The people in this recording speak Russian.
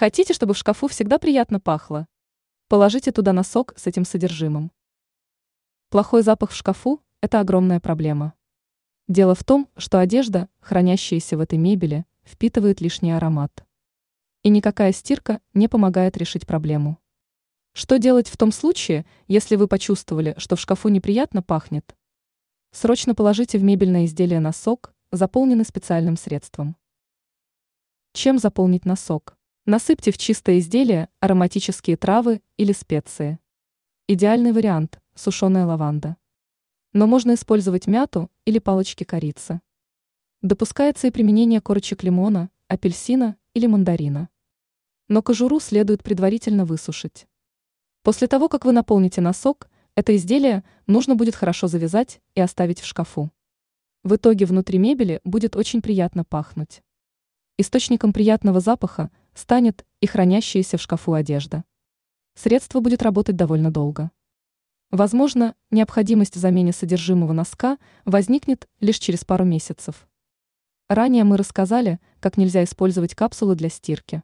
Хотите, чтобы в шкафу всегда приятно пахло? Положите туда носок с этим содержимым. Плохой запах в шкафу – это огромная проблема. Дело в том, что одежда, хранящаяся в этой мебели, впитывает лишний аромат. И никакая стирка не помогает решить проблему. Что делать в том случае, если вы почувствовали, что в шкафу неприятно пахнет? Срочно положите в мебельное изделие носок, заполненный специальным средством. Чем заполнить носок? Насыпьте в чистое изделие ароматические травы или специи. Идеальный вариант – сушеная лаванда. Но можно использовать мяту или палочки корицы. Допускается и применение корочек лимона, апельсина или мандарина. Но кожуру следует предварительно высушить. После того, как вы наполните носок, это изделие нужно будет хорошо завязать и оставить в шкафу. В итоге внутри мебели будет очень приятно пахнуть. Источником приятного запаха станет и хранящаяся в шкафу одежда. Средство будет работать довольно долго. Возможно, необходимость в замене содержимого носка возникнет лишь через пару месяцев. Ранее мы рассказали, как нельзя использовать капсулы для стирки.